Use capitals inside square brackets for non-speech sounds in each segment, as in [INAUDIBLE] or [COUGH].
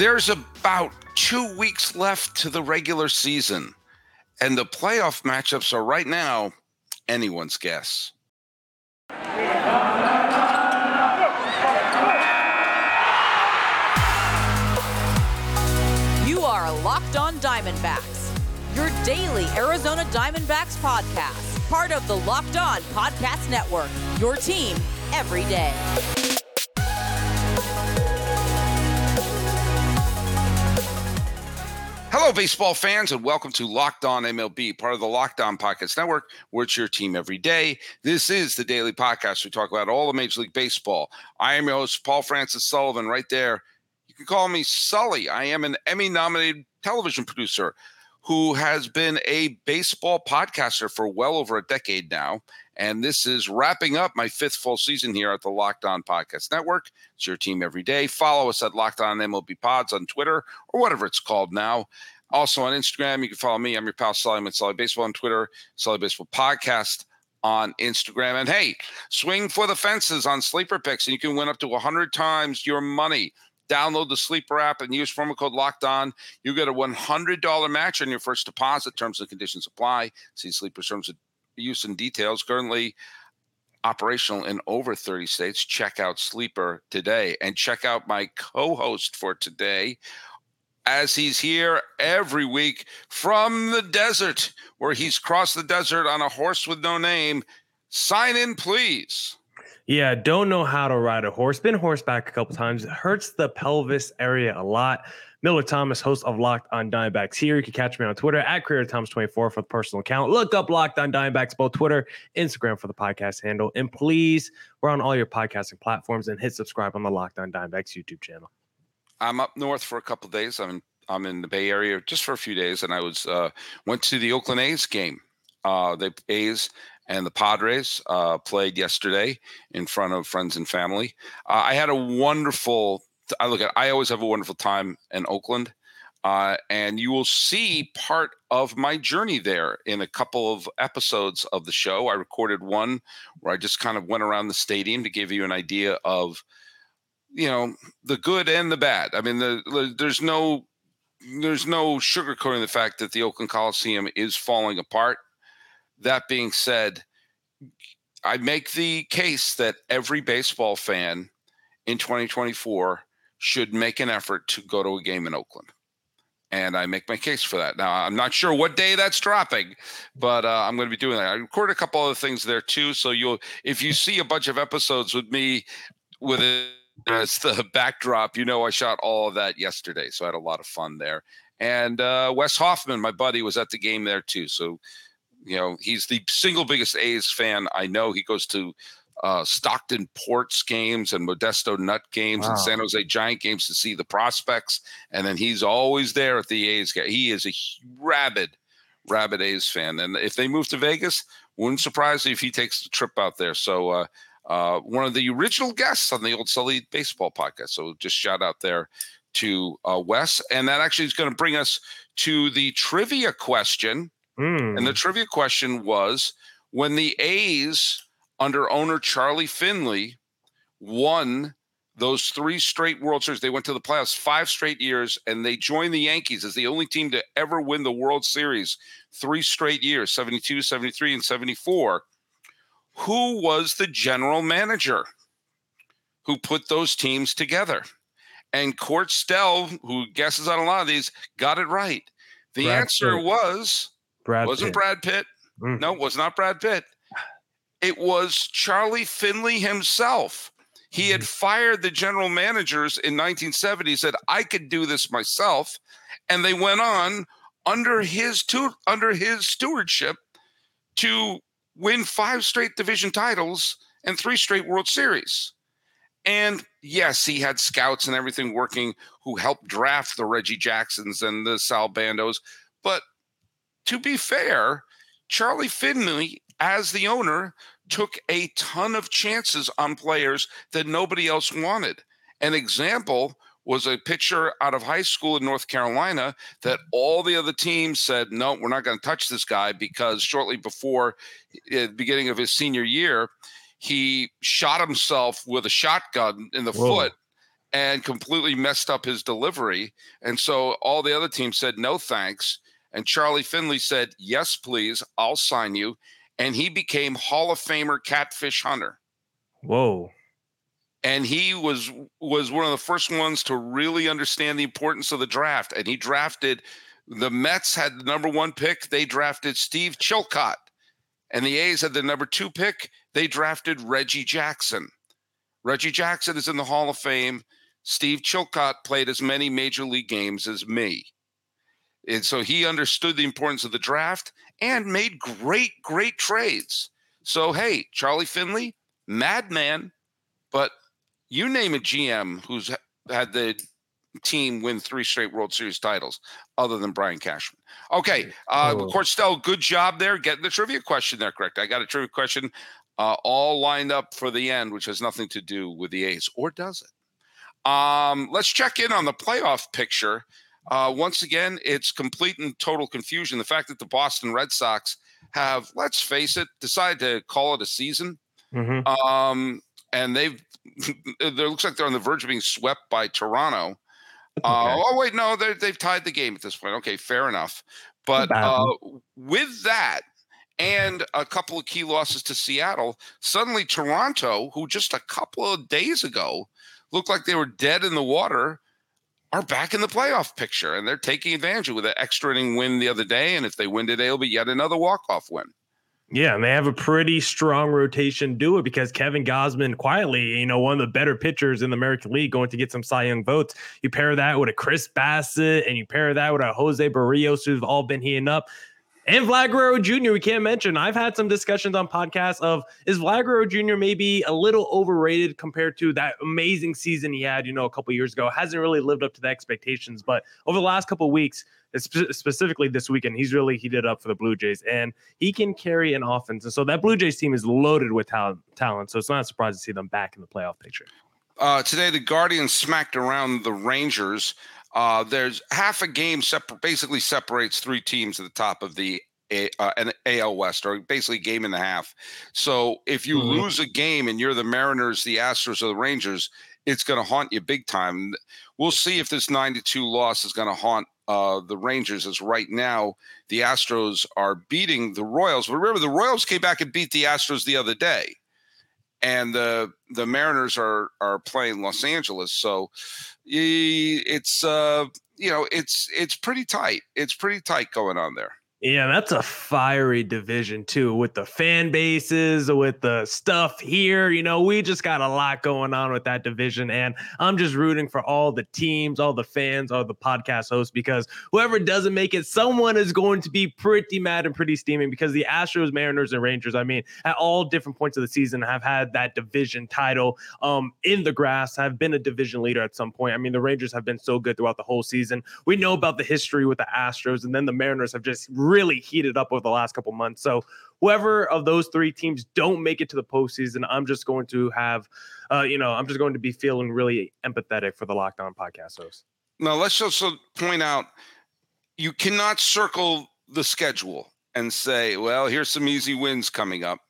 There's about two weeks left to the regular season, and the playoff matchups are right now anyone's guess. You are Locked On Diamondbacks, your daily Arizona Diamondbacks podcast, part of the Locked On Podcast Network, your team every day. Hello, baseball fans, and welcome to Locked On MLB, part of the Locked On Podcast Network, where it's your team every day. This is the daily podcast. We talk about all of Major League Baseball. I am your host, Paul Francis Sullivan, right there. You can call me Sully. I am an Emmy nominated television producer who has been a baseball podcaster for well over a decade now. And this is wrapping up my fifth full season here at the Locked On Podcast Network. It's your team every day. Follow us at Locked On MLB Pods on Twitter or whatever it's called now. Also on Instagram, you can follow me. I'm your pal Sully with Sully Baseball on Twitter, Sully Baseball Podcast on Instagram. And hey, swing for the fences on Sleeper Picks, and you can win up to 100 times your money. Download the Sleeper app and use promo code Locked On. You get a $100 match on your first deposit. Terms and conditions apply. See Sleeper terms of use and details. Currently operational in over 30 states. Check out Sleeper today and check out my co host for today as he's here every week from the desert, where he's crossed the desert on a horse with no name. Sign in, please. Yeah, don't know how to ride a horse. Been horseback a couple times. Hurts the pelvis area a lot. Millard Thomas, host of Locked on Diamondbacks here. You can catch me on Twitter at Creator Thomas24 for the personal account. Look up Locked on Diamondbacks, both Twitter, Instagram for the podcast handle. And please, we're on all your podcasting platforms and hit subscribe on the Locked on Diamondbacks YouTube channel. I'm up north for a couple days. I'm in, I'm in the Bay Area just for a few days, and I was uh, went to the Oakland A's game. Uh, the A's and the Padres uh, played yesterday in front of friends and family. Uh, I had a wonderful. I look at. I always have a wonderful time in Oakland, uh, and you will see part of my journey there in a couple of episodes of the show. I recorded one where I just kind of went around the stadium to give you an idea of, you know, the good and the bad. I mean, the, the there's no there's no sugarcoating the fact that the Oakland Coliseum is falling apart. That being said, I make the case that every baseball fan in 2024 should make an effort to go to a game in Oakland. And I make my case for that. Now, I'm not sure what day that's dropping, but uh, I'm going to be doing that. I recorded a couple other things there too. So you'll, if you see a bunch of episodes with me with it as the backdrop, you know I shot all of that yesterday. So I had a lot of fun there. And uh, Wes Hoffman, my buddy, was at the game there too. So you know, he's the single biggest A's fan I know. He goes to uh, Stockton Ports games and Modesto Nut games wow. and San Jose Giant games to see the prospects. And then he's always there at the A's. Game. He is a rabid, rabid A's fan. And if they move to Vegas, wouldn't surprise me if he takes the trip out there. So, uh, uh, one of the original guests on the old Sully Baseball podcast. So, just shout out there to uh, Wes. And that actually is going to bring us to the trivia question Mm. And the trivia question was when the A's under owner Charlie Finley won those three straight World Series, they went to the playoffs five straight years and they joined the Yankees as the only team to ever win the World Series three straight years 72, 73, and 74. Who was the general manager who put those teams together? And Court Stell, who guesses on a lot of these, got it right. The answer was Brad wasn't Pitt. Brad Pitt. Mm. No, it was not Brad Pitt. It was Charlie Finley himself. He had mm-hmm. fired the general managers in 1970. He said, "I could do this myself," and they went on under his tu- under his stewardship to win five straight division titles and three straight World Series. And yes, he had scouts and everything working who helped draft the Reggie Jacksons and the Sal Bandos, but to be fair, Charlie Finley, as the owner, took a ton of chances on players that nobody else wanted. An example was a pitcher out of high school in North Carolina that all the other teams said, no, we're not going to touch this guy because shortly before eh, the beginning of his senior year, he shot himself with a shotgun in the Whoa. foot and completely messed up his delivery. And so all the other teams said, no thanks. And Charlie Finley said, yes, please, I'll sign you. And he became Hall of Famer Catfish Hunter. Whoa. And he was was one of the first ones to really understand the importance of the draft. And he drafted the Mets had the number one pick. They drafted Steve Chilcott. And the A's had the number two pick. They drafted Reggie Jackson. Reggie Jackson is in the Hall of Fame. Steve Chilcott played as many major league games as me. And so he understood the importance of the draft and made great, great trades. So, hey, Charlie Finley, madman, but you name a GM who's had the team win three straight World Series titles other than Brian Cashman. Okay. Uh, oh. Good job there getting the trivia question there correct. I got a trivia question uh, all lined up for the end, which has nothing to do with the A's, or does it? Um, let's check in on the playoff picture. Uh, once again, it's complete and total confusion. The fact that the Boston Red Sox have, let's face it, decided to call it a season. Mm-hmm. Um, and they've, [LAUGHS] it looks like they're on the verge of being swept by Toronto. Uh, oh wait, no, they've tied the game at this point. Okay, fair enough. But uh, with that, and a couple of key losses to Seattle, suddenly Toronto, who just a couple of days ago looked like they were dead in the water, are back in the playoff picture, and they're taking advantage with an extra inning win the other day. And if they win today, it'll be yet another walk off win. Yeah, and they have a pretty strong rotation do it because Kevin Gausman quietly, you know, one of the better pitchers in the American League, going to get some Cy Young votes. You pair that with a Chris Bassitt and you pair that with a Jose Berrios who've all been heating up. And Vlad Guerrero Jr., we can't mention. I've had some discussions on podcasts of is Vlad Guerrero Jr. maybe a little overrated compared to that amazing season he had, you know, a couple years ago. Hasn't really lived up to the expectations, but over the last couple weeks, specifically this weekend, he's really heated up for the Blue Jays and he can carry an offense. And so that Blue Jays team is loaded with talent. talent so it's not a surprise to see them back in the playoff picture. Uh, today, the Guardians smacked around the Rangers. Uh, there's half a game separ- basically separates three teams at the top of the a, uh, an AL West, or basically game and a half. So if you mm-hmm. lose a game and you're the Mariners, the Astros, or the Rangers, it's going to haunt you big time. We'll see if this 92 loss is going to haunt uh, the Rangers as right now the Astros are beating the Royals. But remember, the Royals came back and beat the Astros the other day, and the the Mariners are are playing Los Angeles. So it's uh, you know it's it's pretty tight. It's pretty tight going on there. Yeah, that's a fiery division too, with the fan bases, with the stuff here. You know, we just got a lot going on with that division. And I'm just rooting for all the teams, all the fans, all the podcast hosts, because whoever doesn't make it, someone is going to be pretty mad and pretty steaming because the Astros, Mariners, and Rangers, I mean, at all different points of the season have had that division title um, in the grass, have been a division leader at some point. I mean, the Rangers have been so good throughout the whole season. We know about the history with the Astros, and then the Mariners have just heated up over the last couple months. So whoever of those three teams don't make it to the postseason, I'm just going to have, uh, you know, I'm just going to be feeling really empathetic for the Locked On podcast host. Now let's also point out you cannot circle the schedule and say, well, here's some easy wins coming up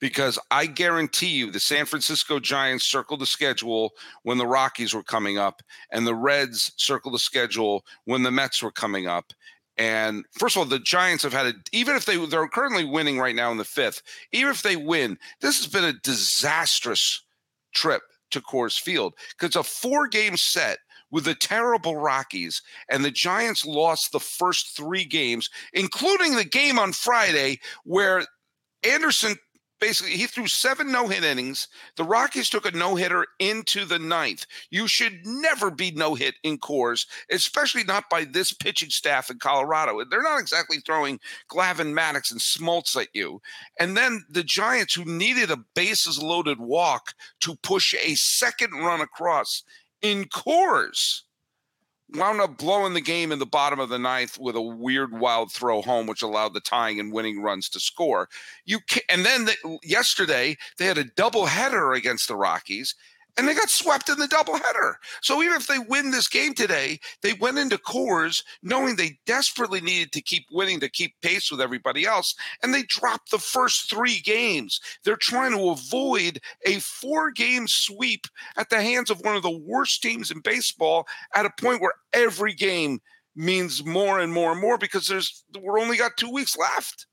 because I guarantee you the San Francisco Giants circled the schedule when the Rockies were coming up, and the Reds circled the schedule when the Mets were coming up. And first of all, the Giants have had a even if they they're currently winning right now in the fifth, even if they win, this has been a disastrous trip to Coors Field. Because a four game set with the terrible Rockies, and the Giants lost the first three games, including the game on Friday where Anderson basically he threw seven no-hit innings. The Rockies took a no-hitter into the ninth. You should never be no-hit in Coors, especially not by this pitching staff in Colorado. They're not exactly throwing Glavine Maddux and Smoltz at you. And then the Giants, who needed a bases loaded walk to push a second run across in Coors wound up blowing the game in the bottom of the ninth with a weird wild throw home, which allowed the tying and winning runs to score. You can, and then the, yesterday they had a double header against the Rockies. And they got swept in the doubleheader. So even if they win this game today, they went into Coors knowing they desperately needed to keep winning to keep pace with everybody else, and they dropped the first three games. They're trying to avoid a four-game sweep at the hands of one of the worst teams in baseball at a point where every game means more and more and more because there's we're only got two weeks left.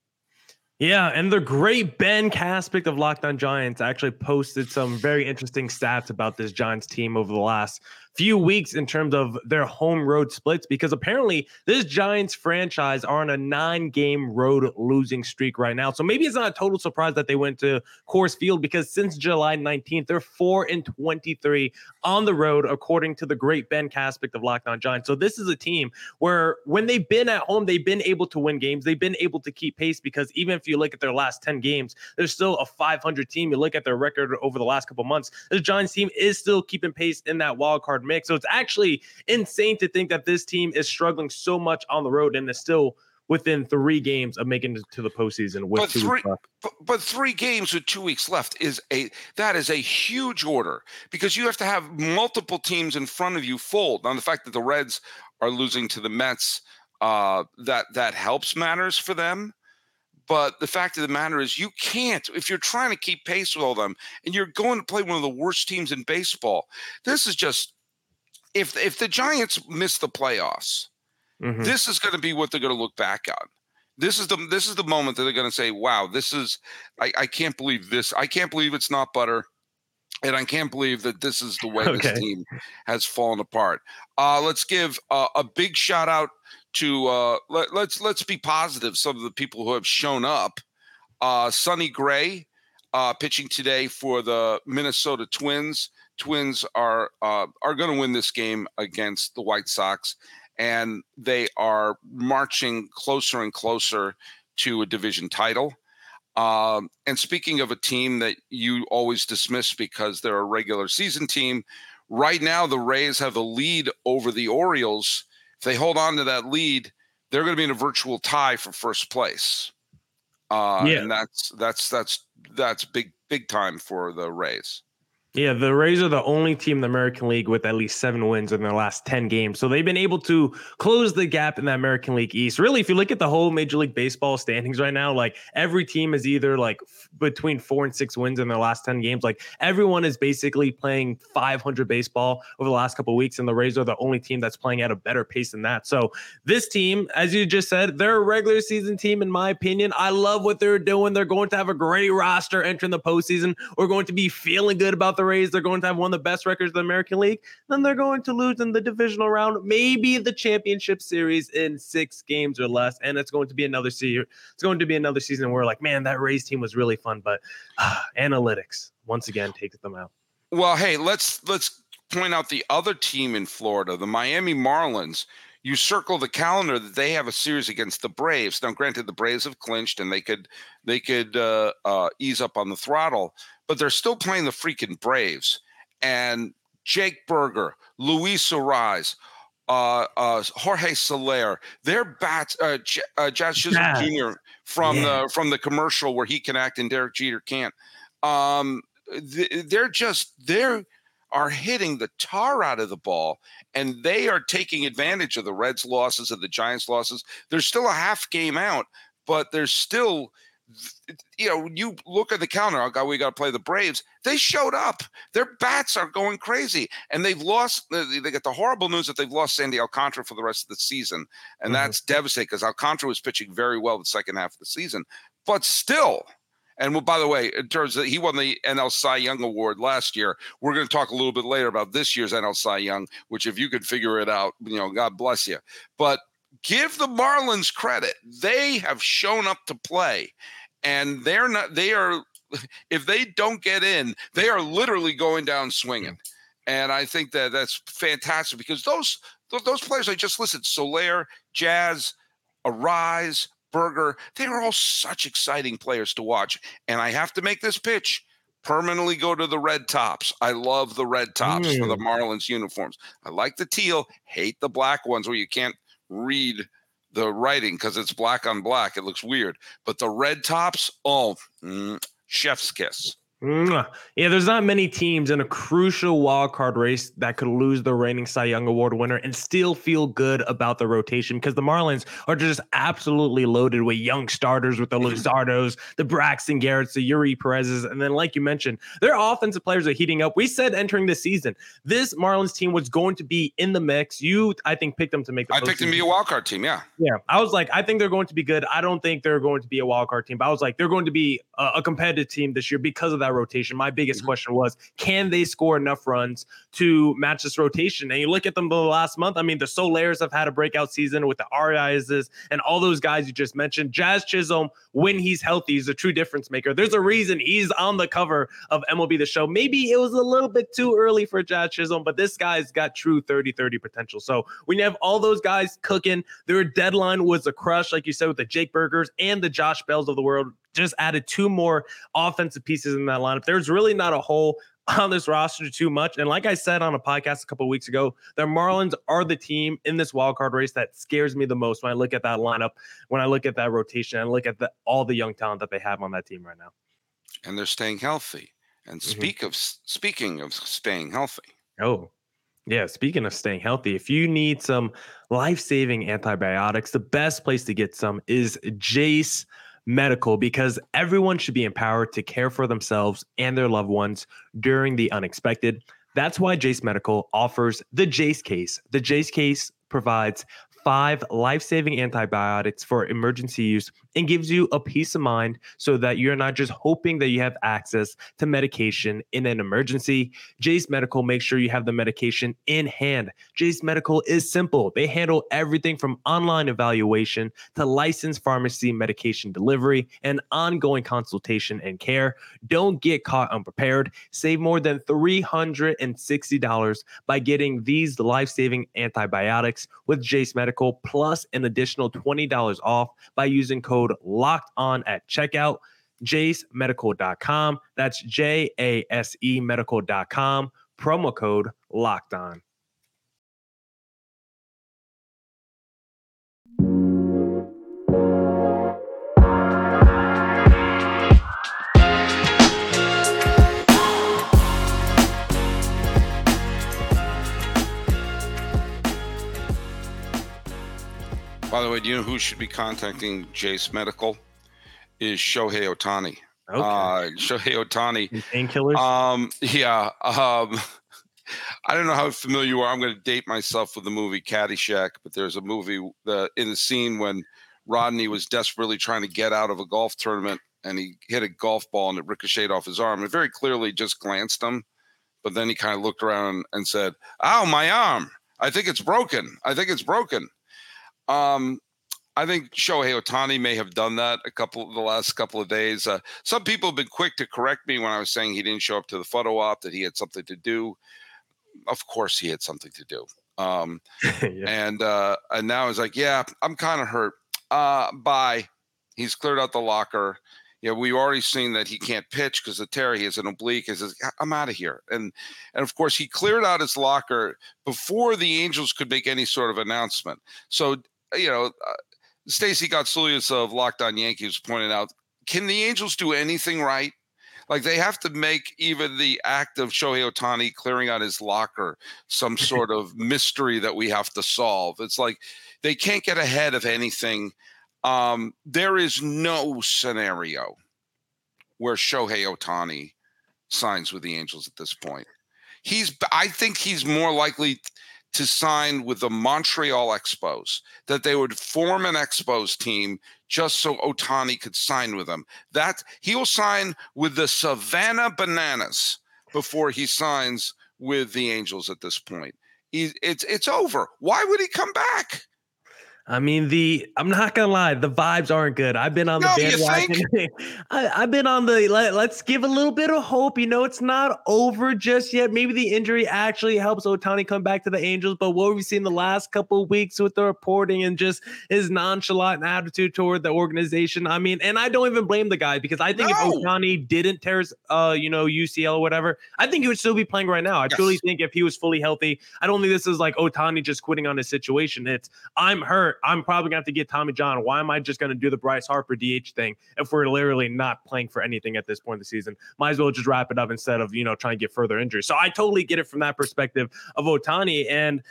Yeah, and the great Ben Kaspick of Locked On Giants actually posted some very interesting stats about this Giants team over the last few weeks in terms of their home road splits because apparently this Giants franchise are on a nine game road losing streak right now. So maybe it's not a total surprise that they went to Coors Field because since July 19th, they're 4 and 23 on the road, according to the great Ben Kaspick of Locked On Giants. So this is a team where when they've been at home, they've been able to win games. They've been able to keep pace because even if you look at their last 10 games, they're still a 500 team. You look at their record over the last couple months, this Giants team is still keeping pace in that wild card mix. So it's actually insane to think that this team is struggling so much on the road and is still within three games of making it to the postseason with but two three, weeks left. But, but three games with two weeks left is a that is a huge order because you have to have multiple teams in front of you fold. Now the fact that the Reds are losing to the Mets, uh, that that helps matters for them. But the fact of the matter is, you can't, if you're trying to keep pace with all them and you're going to play one of the worst teams in baseball, this is just, if, if the Giants miss the playoffs, Mhm. this is going to be what they're going to look back on. This is the this is the moment that they're going to say, "Wow, this is I, I can't believe this. I can't believe it's not butter, and I can't believe that this is the way Okay. this team has fallen apart." Uh, let's give uh, a big shout out to uh, let, let's let's be positive. Some of the people who have shown up. Uh, Sonny Gray uh, pitching today for the Minnesota Twins. Twins are uh, are going to win this game against the White Sox, and they are marching closer and closer to a division title. Um, and speaking of a team that you always dismiss because they're a regular season team, right now the Rays have a lead over the Orioles. If they hold on to that lead, they're going to be in a virtual tie for first place. Uh, Yeah. and that's that's that's that's big big time for the Rays. Yeah, the Rays are the only team in the American League with at least seven wins in their last 10 games. So they've been able to close the gap in the American League East. Really, if you look at the whole Major League Baseball standings right now, like every team is either like f- between four and six wins in their last 10 games. Like everyone is basically playing 500 baseball over the last couple weeks. And the Rays are the only team that's playing at a better pace than that. So this team, as you just said, they're a regular season team, in my opinion. I love what they're doing. They're going to have a great roster entering the postseason. We're going to be feeling good about the Rays. They're going to have one of the best records in the American League. Then they're going to lose in the divisional round, maybe the championship series in six games or less. And it's going to be another season. It's going to be another season where, like, man, that Rays team was really fun, but ah, [SIGHS] analytics once again takes them out. Well, hey, let's let's point out the other team in Florida, the Miami Marlins. You circle the calendar that they have a series against the Braves. Now, granted, the Braves have clinched and they could they could uh, uh, ease up on the throttle, but they're still playing the freaking Braves. And Jake Burger, Luis Arraez, uh, uh, Jorge Soler, their bats, uh, J- uh, Jazz Chisholm. Jr. from Yeah. the from the commercial where he can act and Derek Jeter can't. Um, th- they're just they're are hitting the tar out of the ball and they are taking advantage of the Reds losses and the Giants losses. There's still a half game out, but there's still you know, you look at the counter, oh God, we got to play the Braves. They showed up. Their bats are going crazy. And they've lost, they get the horrible news that they've lost Sandy Alcantara for the rest of the season. And Mhm. that's devastating because Alcantara was pitching very well the second half of the season. But still, and well, by the way, in terms of he won the NL Cy Young Award last year. We're going to talk a little bit later about this year's NL Cy Young, which if you could figure it out, you know, God bless you. But give the Marlins credit; they have shown up to play, and they're not. They are. [LAUGHS] If they don't get in, they are literally going down swinging. And I think that that's fantastic because those those players I just listed, Soler, Jazz, Arraez, Burger, they are all such exciting players to watch. And I have to make this pitch permanently go to the red tops. I love the red tops for the mm. Marlins uniforms. I like the teal, hate the black ones where you can't read the writing because it's black on black. It looks weird. But the red tops, oh, mm, chef's kiss. Yeah, there's not many teams in a crucial wild card race that could lose the reigning Cy Young Award winner and still feel good about the rotation because the Marlins are just absolutely loaded with young starters with the. [LAUGHS] Luzardos, the Braxton Garretts, the Eury Perez's, and then like you mentioned, their offensive players are heating up. We said entering the season, this Marlins team was going to be in the mix. You, I think, picked them to make. the I picked them to be a wild card team. Yeah, yeah. I was like, I think they're going to be good. I don't think they're going to be a wild card team, but I was like, they're going to be a, a competitive team this year because of that rotation. My biggest mm-hmm. question was, can they score enough runs to match this rotation? And you look at them the last month. I mean, the Solers have had a breakout season with the Arraez and all those guys you just mentioned. Jazz Chisholm, when he's healthy, is a true difference maker. There's a reason he's on the cover of MLB The Show. Maybe it was a little bit too early for Jazz Chisholm, but this guy's got true 30 30 potential. So when you have all those guys cooking, their deadline was a crush, like you said, with the Jake Burgers and the Josh Bells of the world just added two more offensive pieces in that lineup. There's really not a hole [LAUGHS] on this roster too much. And like I said on a podcast a couple weeks ago, the Marlins are the team in this wild card race that scares me the most when I look at that lineup, when I look at that rotation, and look at the, all the young talent that they have on that team right now. And they're staying healthy. And mm-hmm. speak mm-hmm. of speaking of staying healthy. Oh, yeah, speaking of staying healthy, if you need some life saving antibiotics, the best place to get some is Jase Medical because everyone should be empowered to care for themselves and their loved ones during the unexpected. That's why Jase Medical offers the Jase case. The Jase case provides five life saving antibiotics for emergency use and gives you a peace of mind so that you're not just hoping that you have access to medication in an emergency. Jase Medical makes sure you have the medication in hand. Jase Medical is simple. They handle everything from online evaluation to licensed pharmacy medication delivery and ongoing consultation and care. Don't get caught unprepared. Save more than $360 by getting these life saving antibiotics with Jase Medical plus an additional $20 off by using code locked on at checkout. JaseMedical.com. That's J A S E medical.com. Promo code locked on. By the way, do you know who should be contacting Jase Medical? Is Shohei Ohtani. Okay. Uh, Shohei Ohtani. Painkillers? Um, yeah. Um, [LAUGHS] I don't know how familiar you are. I'm going to date myself with the movie Caddyshack, but there's a movie uh, in the scene when Rodney was desperately trying to get out of a golf tournament and he hit a golf ball and it ricocheted off his arm. It very clearly just glanced him, but then he kind of looked around and said, Ow, my arm. I think it's broken. I think it's broken. Um, I think Shohei Ohtani may have done that a couple of the last couple of days. Uh, some people have been quick to correct me when I was saying he didn't show up to the photo op, that he had something to do. Of course, he had something to do. Um, [LAUGHS] yeah. And uh, and now he's like, yeah, I'm kind of hurt. Uh, bye. He's cleared out the locker. Yeah, we've already seen that he can't pitch because of Terry. He has an oblique. He says, "I'm out of here." And and of course, he cleared out his locker before the Angels could make any sort of announcement. So you know, uh, Stacey Gotsulias of Locked On Yankees pointed out, can the Angels do anything right? Like they have to make even the act of Shohei Ohtani clearing out his locker some [LAUGHS] sort of mystery that we have to solve. It's like they can't get ahead of anything. Um, there is no scenario where Shohei Ohtani signs with the Angels at this point. He's, I think he's more likely to sign with the Montreal Expos, that they would form an Expos team just so Ohtani could sign with them. That he will sign with the Savannah Bananas before he signs with the Angels at this point. It's it's over. Why would he come back? I mean, the I'm not gonna lie, the vibes aren't good. I've been on the no, bandwagon. [LAUGHS] I, have been on the let, let's give a little bit of hope. You know, it's not over just yet. Maybe the injury actually helps Ohtani come back to the Angels. But what we've seen the last couple of weeks with the reporting and just his nonchalant attitude toward the organization. I mean, and I don't even blame the guy because I think no. if Ohtani didn't tear his uh, you know, UCL or whatever, I think he would still be playing right now. I yes. truly think if he was fully healthy, I don't think this is like Ohtani just quitting on his situation. It's I'm hurt hurt, I'm probably gonna have to get Tommy John. Why am I just gonna do the Bryce Harper DH thing if we're literally not playing for anything at this point in the season? Might as well just wrap it up instead of you know trying to get further injuries. So I totally get it from that perspective of Ohtani. And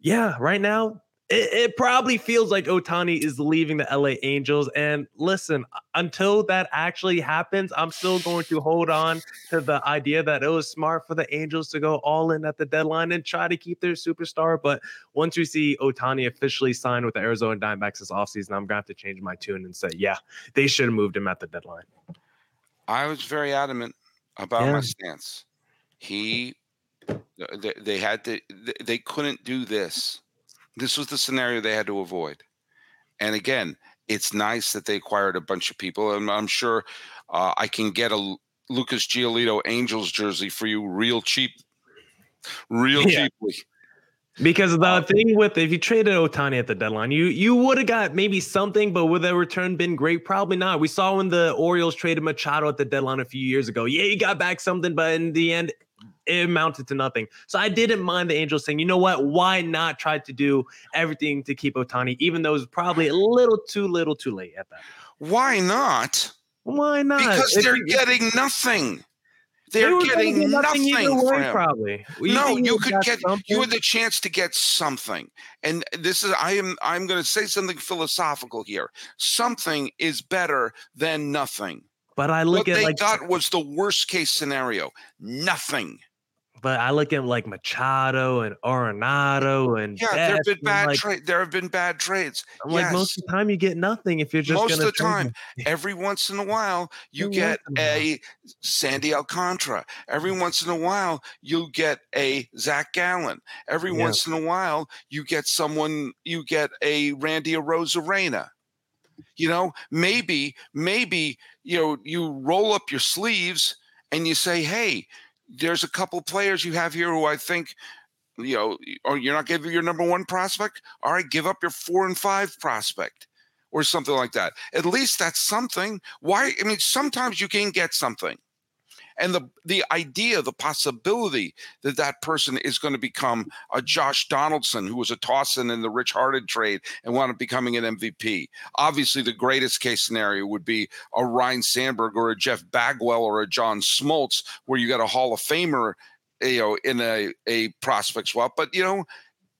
yeah, right now it, it, probably feels like Ohtani is leaving the LA Angels. And listen, until that actually happens, I'm still going to hold on to the idea that it was smart for the Angels to go all in at the deadline and try to keep their superstar. But once we see Ohtani officially signed with the Arizona Diamondbacks this offseason, I'm going to have to change my tune and say, yeah, they should have moved him at the deadline. I was very adamant about yeah. my stance. He, uh, they, they had to, they couldn't do this this was the scenario they had to avoid. And again, it's nice that they acquired a bunch of people, and I'm sure uh, I can get a Lucas Giolito Angels jersey for you real cheap, real yeah. cheaply. Because the uh, thing with if you traded Ohtani at the deadline, you you would have got maybe something, but would the return been great? Probably not. We saw when the Orioles traded Machado at the deadline a few years ago. Yeah, you got back something, but in the end, it amounted to nothing. So I didn't mind the Angels saying, you know what? Why not try to do everything to keep Ohtani, even though it was probably a little too little too late at that. Why not? Why not? Because they're getting nothing. They're they getting nothing, nothing way. Probably. You no, you could get something? you had the chance to get something. And this is I am I'm going to say something philosophical here. Something is better than nothing. But I look what at they like got was the worst case scenario. Nothing. But I look at like Machado and Arenado and yeah, there have been bad like, trade. There have been bad trades. I'm yes. like most of the time you get nothing if you're just most of the time. [LAUGHS] Every once in a while you get a Sandy Alcantara. Every mm. once in a while you get a Zac Gallen. Every yeah. once in a while you get someone. You get a Randy Arozarena. You know, maybe, maybe, you know, you roll up your sleeves and you say, hey, there's a couple players you have here who I think, you know, or you're not giving your number one prospect. All right, give up your four and five prospect or something like that. At least that's something. Why? I mean, sometimes you can get something and the the idea, the possibility that that person is going to become a Josh Donaldson, who was a toss-in in the Rich Harden trade and wound up becoming an MVP. Obviously, the greatest case scenario would be a Ryne Sandberg or a Jeff Bagwell or a John Smoltz, where you got a Hall of Famer, you know, in a a prospect swap. But you know,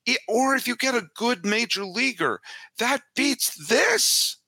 it, or if you get a good major leaguer, that beats this.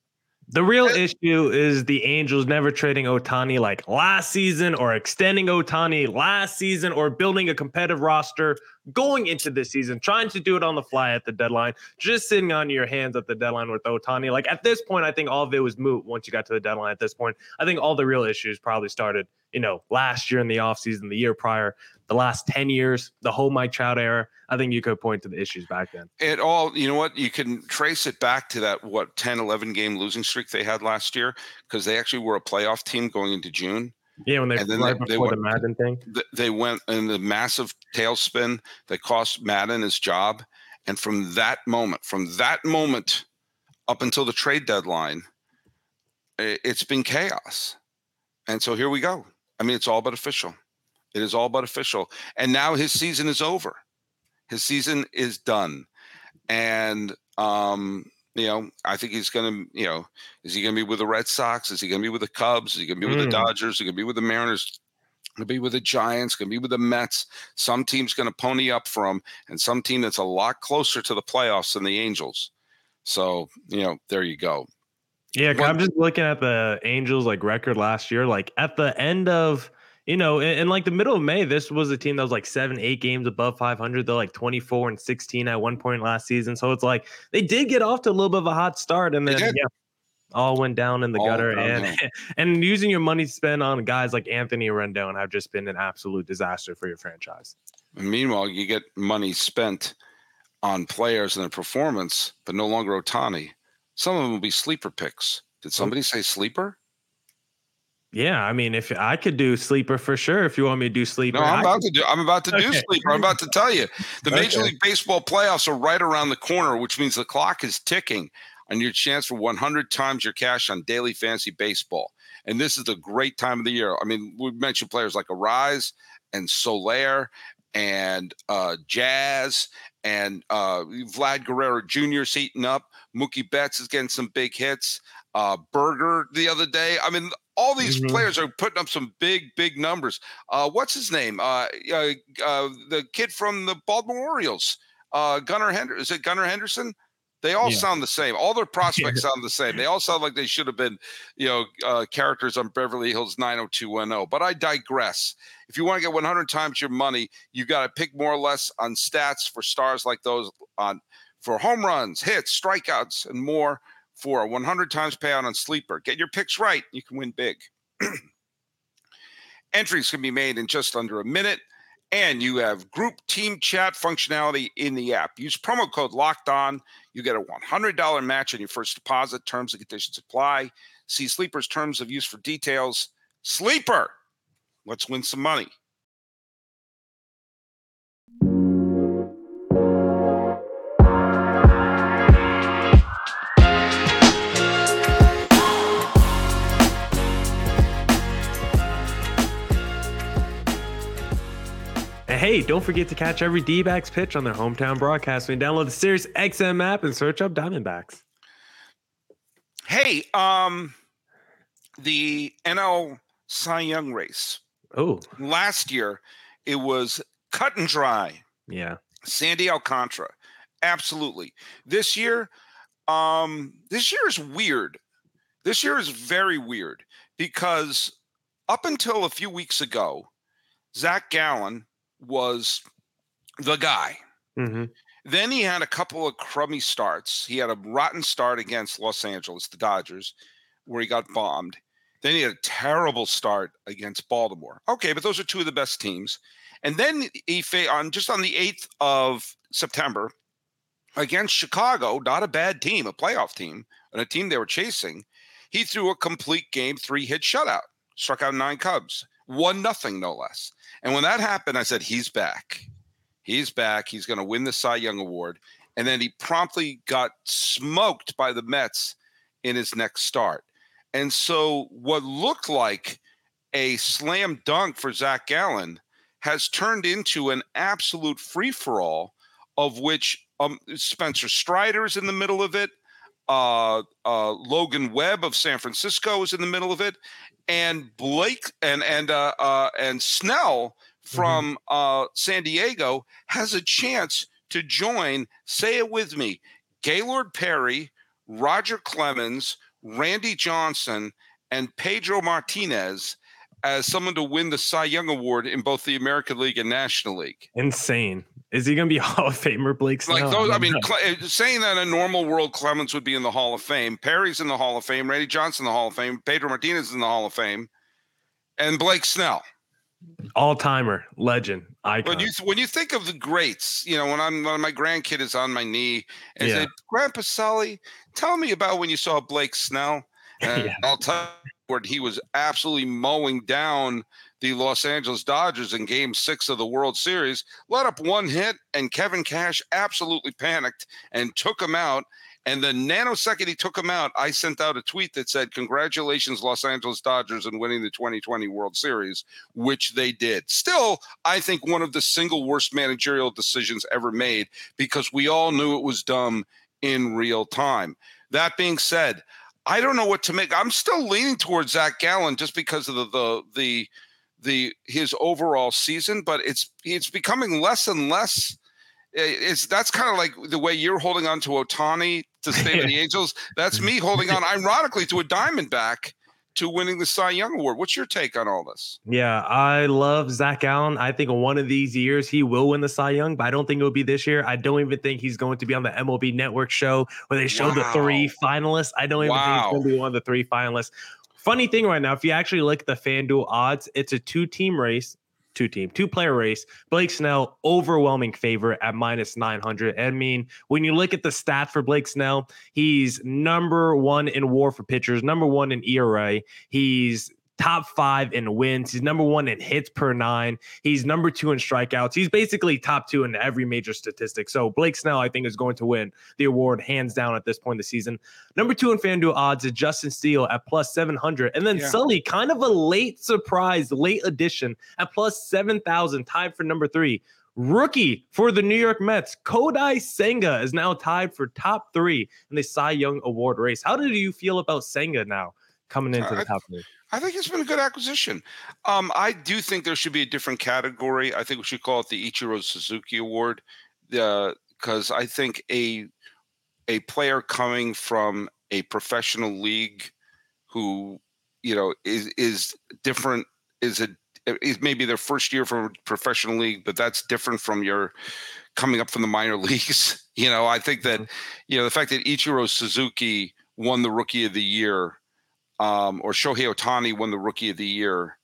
The real issue is the Angels never trading Ohtani like last season or extending Ohtani last season or building a competitive roster going into this season, trying to do it on the fly at the deadline, just sitting on your hands at the deadline with Ohtani. Like at this point, I think all of it was moot once you got to the deadline at this point. I think all the real issues probably started, you know, last year in the offseason, the year prior the last 10 years, the whole Mike Trout era, I think you could point to the issues back then. It all, you know what, you can trace it back to that, what, 10, 11 game losing streak they had last year because they actually were a playoff team going into June. Yeah, when they and then right they, they went, the Maddon thing. They went in the massive tailspin that cost Maddon his job. And from that moment, from that moment up until the trade deadline, it's been chaos. And so here we go. I mean, it's all but official. It is all but official. And now his season is over. His season is done. And um, you know, I think he's going to, you know, is he going to be with the Red Sox? Is he going to be with the Cubs? Is he going to be with mm. the Dodgers? Is he going to be with the Mariners? Going to be with the Giants? Going to be with the Mets? Some team's going to pony up for him, and some team that's a lot closer to the playoffs than the Angels. So, you know, there you go. Yeah, I'm just looking at the Angels like record last year. Like at the end of you know, in, in, like the middle of May, this was a team that was like seven, eight games above 500. They're like 24 and 16 at one point last season. So it's like they did get off to a little bit of a hot start, and then yeah, all went down in the all gutter. And [LAUGHS] and using your money spent on guys like Anthony Rendon have just been an absolute disaster for your franchise. meanwhile, you get money spent on players and their performance, but no longer Ohtani. Some of them will be sleeper picks. Did somebody say sleeper? Yeah, I mean, if I could do sleeper for sure, if you want me to do sleeper, no, I'm about to do. I'm about to do okay. sleeper. I'm about to tell you, the okay. Major League Baseball playoffs are right around the corner, which means the clock is ticking on your chance for 100 times your cash on daily fantasy baseball. And this is the great time of the year. I mean, we mentioned players like Arraez and Soler and uh, Jazz and uh, Vlad Guerrero Jr. is heating up. Mookie Betts is getting some big hits. Uh, Burger the other day. I mean, all these mm-hmm. players are putting up some big, big numbers. Uh, what's his name? Uh, uh, uh the kid from the Baltimore Orioles, uh, Gunnar Henderson. Is it Gunnar Henderson? They all yeah. sound the same. All their [LAUGHS] prospects sound the same. They all sound like they should have been, you know, uh, characters on Beverly Hills 90210. But I digress. If you want to get 100 times your money, you got to pick more or less on stats for stars like those on for home runs, hits, strikeouts, and more for a 100 times payout on Sleeper. Get your picks right, you can win big. [CLEARS THROAT] Entries can be made in just under a minute. And you have group team chat functionality in the app. Use promo code locked on. You get a $100 match on your first deposit. Terms and conditions apply. See Sleeper's terms of use for details. Sleeper, let's win some money. Hey, don't forget to catch every D backs pitch on their hometown broadcast when you download the Sirius XM app and search up Diamondbacks. Hey, um, the NL Cy Young race. Oh, last year it was cut and dry. Yeah, Sandy Alcantara, absolutely. This year, um, this year is weird. This year is very weird because up until a few weeks ago, Zac Gallen was the guy. Mm-hmm. Then he had a couple of crummy starts. He had a rotten start against Los Angeles, the Dodgers, where he got bombed. Then he had a terrible start against Baltimore. Okay, but those are two of the best teams. And then he on just on the 8th of September against Chicago, not a bad team, a playoff team, and a team they were chasing. He threw a complete game three hit shutout, struck out nine Cubs, one nothing no less. And when that happened, I said, he's back. He's back. He's going to win the Cy Young Award. And then he promptly got smoked by the Mets in his next start. And so, what looked like a slam dunk for Zac Gallen has turned into an absolute free for all, of which um, Spencer Strider is in the middle of it. Uh, uh, Logan Webb of San Francisco is in the middle of it, and Blake and and uh, uh, and Snell mm-hmm. from mm-hmm. uh, San Diego has a chance to join. Say it with me: Gaylord Perry, Roger Clemens, Randy Johnson, and Pedro Martinez as someone to win the Cy Young Award in both the American League and National League. Insane. Is he going to be [LAUGHS] Hall of Famer, Blake Snell? Like those, I mean, [LAUGHS] eh, saying that in a normal world, Clemens would be in the Hall of Fame. Perry's in the Hall of Fame. Randy Johnson in the Hall of Fame. Pedro Martinez in the Hall of Fame, and Blake Snell, all timer, legend, icon. When you when you think of the greats, you know, when I'm when my grandkid is on my knee and yeah. say, "Grandpa Sully, tell me about when you saw Blake Snell," [LAUGHS] and yeah. I'll tell you where he was absolutely mowing down the Los Angeles Dodgers in game six of the World Series, let up one hit, and Kevin Cash absolutely panicked and took him out. And the nanosecond he took him out, I sent out a tweet that said, Congratulations, Los Angeles Dodgers, on winning the 2020 World Series, which they did. Still, I think one of the single worst managerial decisions ever made because we all knew it was dumb in real time. That being said, I don't know what to make. I'm still leaning towards Zac Gallen just because of the the the the his overall season, but it's it's becoming less and less. Eh, it's that's kind of like the way you're holding on to Ohtani to stay with the [LAUGHS] Angels. That's me holding on, ironically, to a Diamondback to winning the Cy Young Award. What's your take on all this? Yeah, I love Zac Gallen. I think one of these years he will win the Cy Young, but I don't think it will be this year. I don't even think he's going to be on the MLB Network show where they show wow. the three finalists. I don't even wow. think he's going to be one of the three finalists. Funny thing right now, if you actually look at the FanDuel odds, it's a two team race, two team, two player race. Blake Snell, overwhelming favorite at minus 900. I mean, when you look at the stats for Blake Snell, he's number one in war for pitchers, number one in ERA. He's top five in wins. He's number one in hits per nine. He's number two in strikeouts. He's basically top two in every major statistic. So Blake Snell, I think, is going to win the award hands down at this point in the season. Number two in FanDuel odds is Justin Steele at plus 700. And then yeah. Sully, kind of a late surprise, late addition at plus 7,000, tied for number three Rookie for the New York Mets, Kodai Senga is now tied for top three in the Cy Young Award race. How do you feel about Senga now coming into the top three? I think it's been a good acquisition. Um, I do think there should be a different category. I think we should call it the Ichiro Suzuki Award, because uh, I think a a player coming from a professional league who you know is is different is a is maybe their first year from a professional league, but that's different from your coming up from the minor [LAUGHS] leagues. you know, I think that mm-hmm. you know the fact that Ichiro Suzuki won the Rookie of the Year, um, or Shohei Ohtani won the Rookie of the Year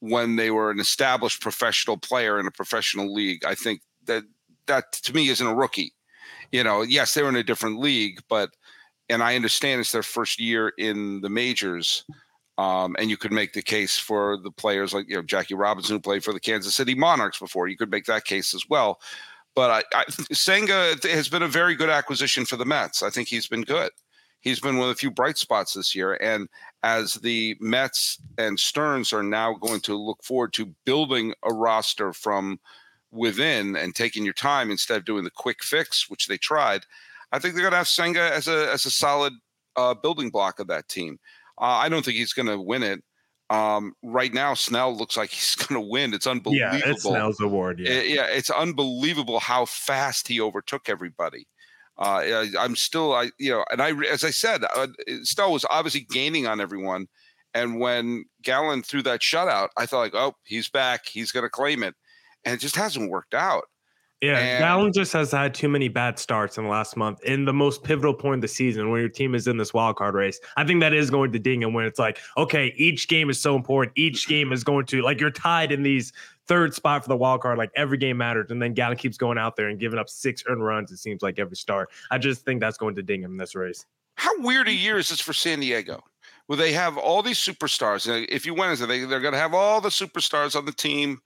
when they were an established professional player in a professional league. I think that that to me isn't a rookie. You know, yes, they're in a different league, but and I understand it's their first year in the majors. Um, and you could make the case for the players like you know Jackie Robinson who played for the Kansas City Monarchs before. You could make that case as well. But I, I, Senga has been a very good acquisition for the Mets. I think he's been good. He's been one of the few bright spots this year. And as the Mets and Stearns are now going to look forward to building a roster from within and taking your time instead of doing the quick fix, which they tried, I think they're going to have Senga as a as a solid uh, building block of that team. Uh, I don't think he's going to win it. Um, right now, Snell looks like [LAUGHS] he's going to win. It's unbelievable. Yeah, it's Snell's award. Yeah, it, yeah, it's unbelievable how fast he overtook everybody. Uh, I'm still, I you know, and I as I said, uh, Snell was obviously gaining on everyone. And when Gallen threw that shutout, I thought like, oh, he's back. He's going to claim it, and it just hasn't worked out. Yeah, and, Gallen just has had too many bad starts in the last month in the most pivotal point of the season when your team is in this wild card race. I think that is going to ding him when it's like, okay, each game is so important. Each [CLEARS THROAT] game is going to like you're tied in these third spot for the wild card. Like every game matters, and then Gallen keeps going out there and giving up six earned runs. It seems like every start. I just think that's going to ding him in this race. How weird a year is this for San Diego? Well, they have all these superstars. If you win, they they're going to have all the superstars on the team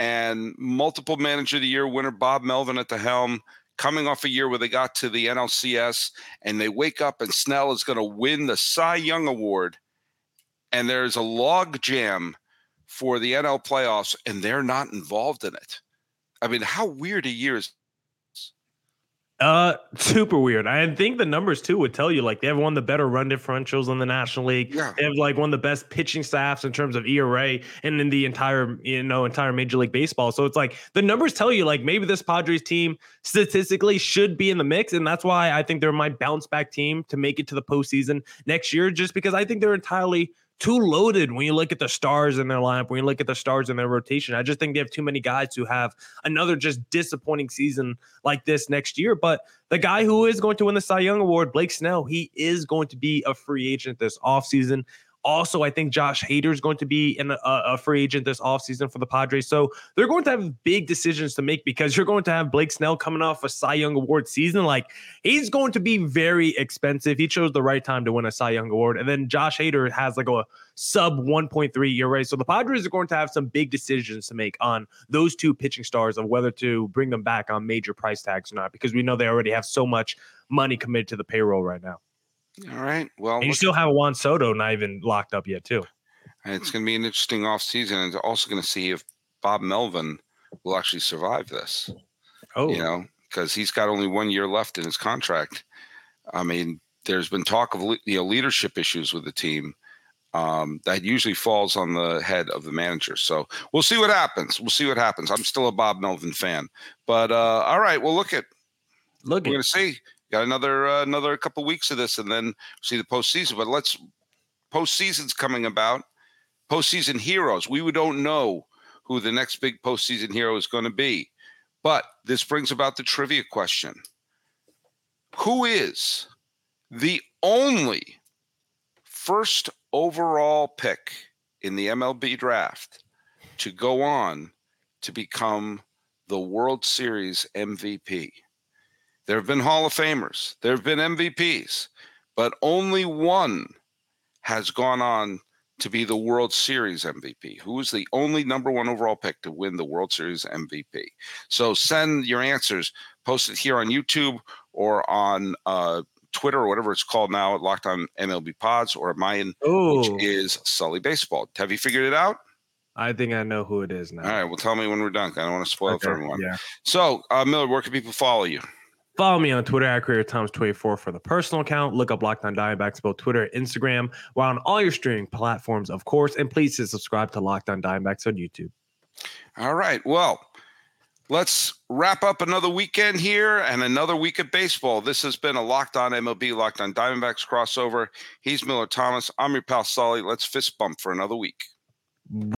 and multiple manager of the year winner Bob Melvin at the helm, coming off a year where they got to the NLCS and they wake up and Snell is going to win the Cy Young Award. And there's a log jam for the NL playoffs and they're not involved in it. I mean, how weird a year is uh, super weird. I think the numbers too would tell you like they have one of the better run differentials in the National League. Yeah. They have like one of the best pitching staffs in terms of ERA and in the entire you know entire Major League Baseball. So it's like the numbers tell you like maybe this Padres team statistically should be in the mix, and that's why I think they're my bounce back team to make it to the postseason next year. Just because I think they're entirely too loaded when you look at the stars in their lineup, when you look at the stars in their rotation. I just think they have too many guys who have another just disappointing season like this next year. But the guy who is going to win the Cy Young Award, Blake Snell, he is going to be a free agent this offseason. Also, I think Josh Hader is going to be in a, uh, a, free agent this offseason for the Padres. So they're going to have big decisions to make because you're going to have Blake Snell coming off a Cy Young Award season. Like he's going to be very expensive. He chose the right time to win a Cy Young Award. And then Josh Hader has like a sub 1.3 ERA. So the Padres are going to have some big decisions to make on those two pitching stars of whether to bring them back on major price tags or not, because we know they already have so much money committed to the payroll right now. All right. Well, and you still have Juan Soto not even locked up yet, too. It's going to be an interesting off season, and also going to see if Bob Melvin will actually survive this. Oh, you know, because he's got only one year left in his contract. I mean, there's been talk of you know leadership issues with the team. Um, that usually falls on the head of the manager. So we'll see what happens. We'll see what happens. I'm still a Bob Melvin fan, but uh, all right. Well, look at look. We're going to see got another uh, another couple weeks of this, and then see the postseason. But let's postseason's coming about. Postseason heroes. We don't know who the next big postseason hero is going to be, but this brings about the trivia question: Who is the only first overall pick in the MLB draft to go on to become the World Series MVP? There have been Hall of Famers, there have been MVPs, but only one has gone on to be the World Series MVP. Who is the only number one overall pick to win the World Series MVP? So send your answers, post it here on YouTube or on uh, Twitter or whatever it's called now at Locked On MLB Pods or mine, Ooh. which is Sully Baseball. Have you figured it out? I think I know who it is now. All right. Well, tell me when we're done. I don't want to spoil Okay, it for everyone. Yeah. So, uh, Millard, where can people follow you? Follow me on Twitter at Creator Thomas 24 for the personal account. Look up Locked On Diamondbacks both Twitter and Instagram. We're on all your streaming platforms, of course. And please subscribe to Locked On Diamondbacks on YouTube. All right. Well, let's wrap up another weekend here and another week of baseball. This has been a Locked On MLB, Locked On Diamondbacks crossover. He's Millard Thomas. I'm your pal Sully. Let's fist bump for another week.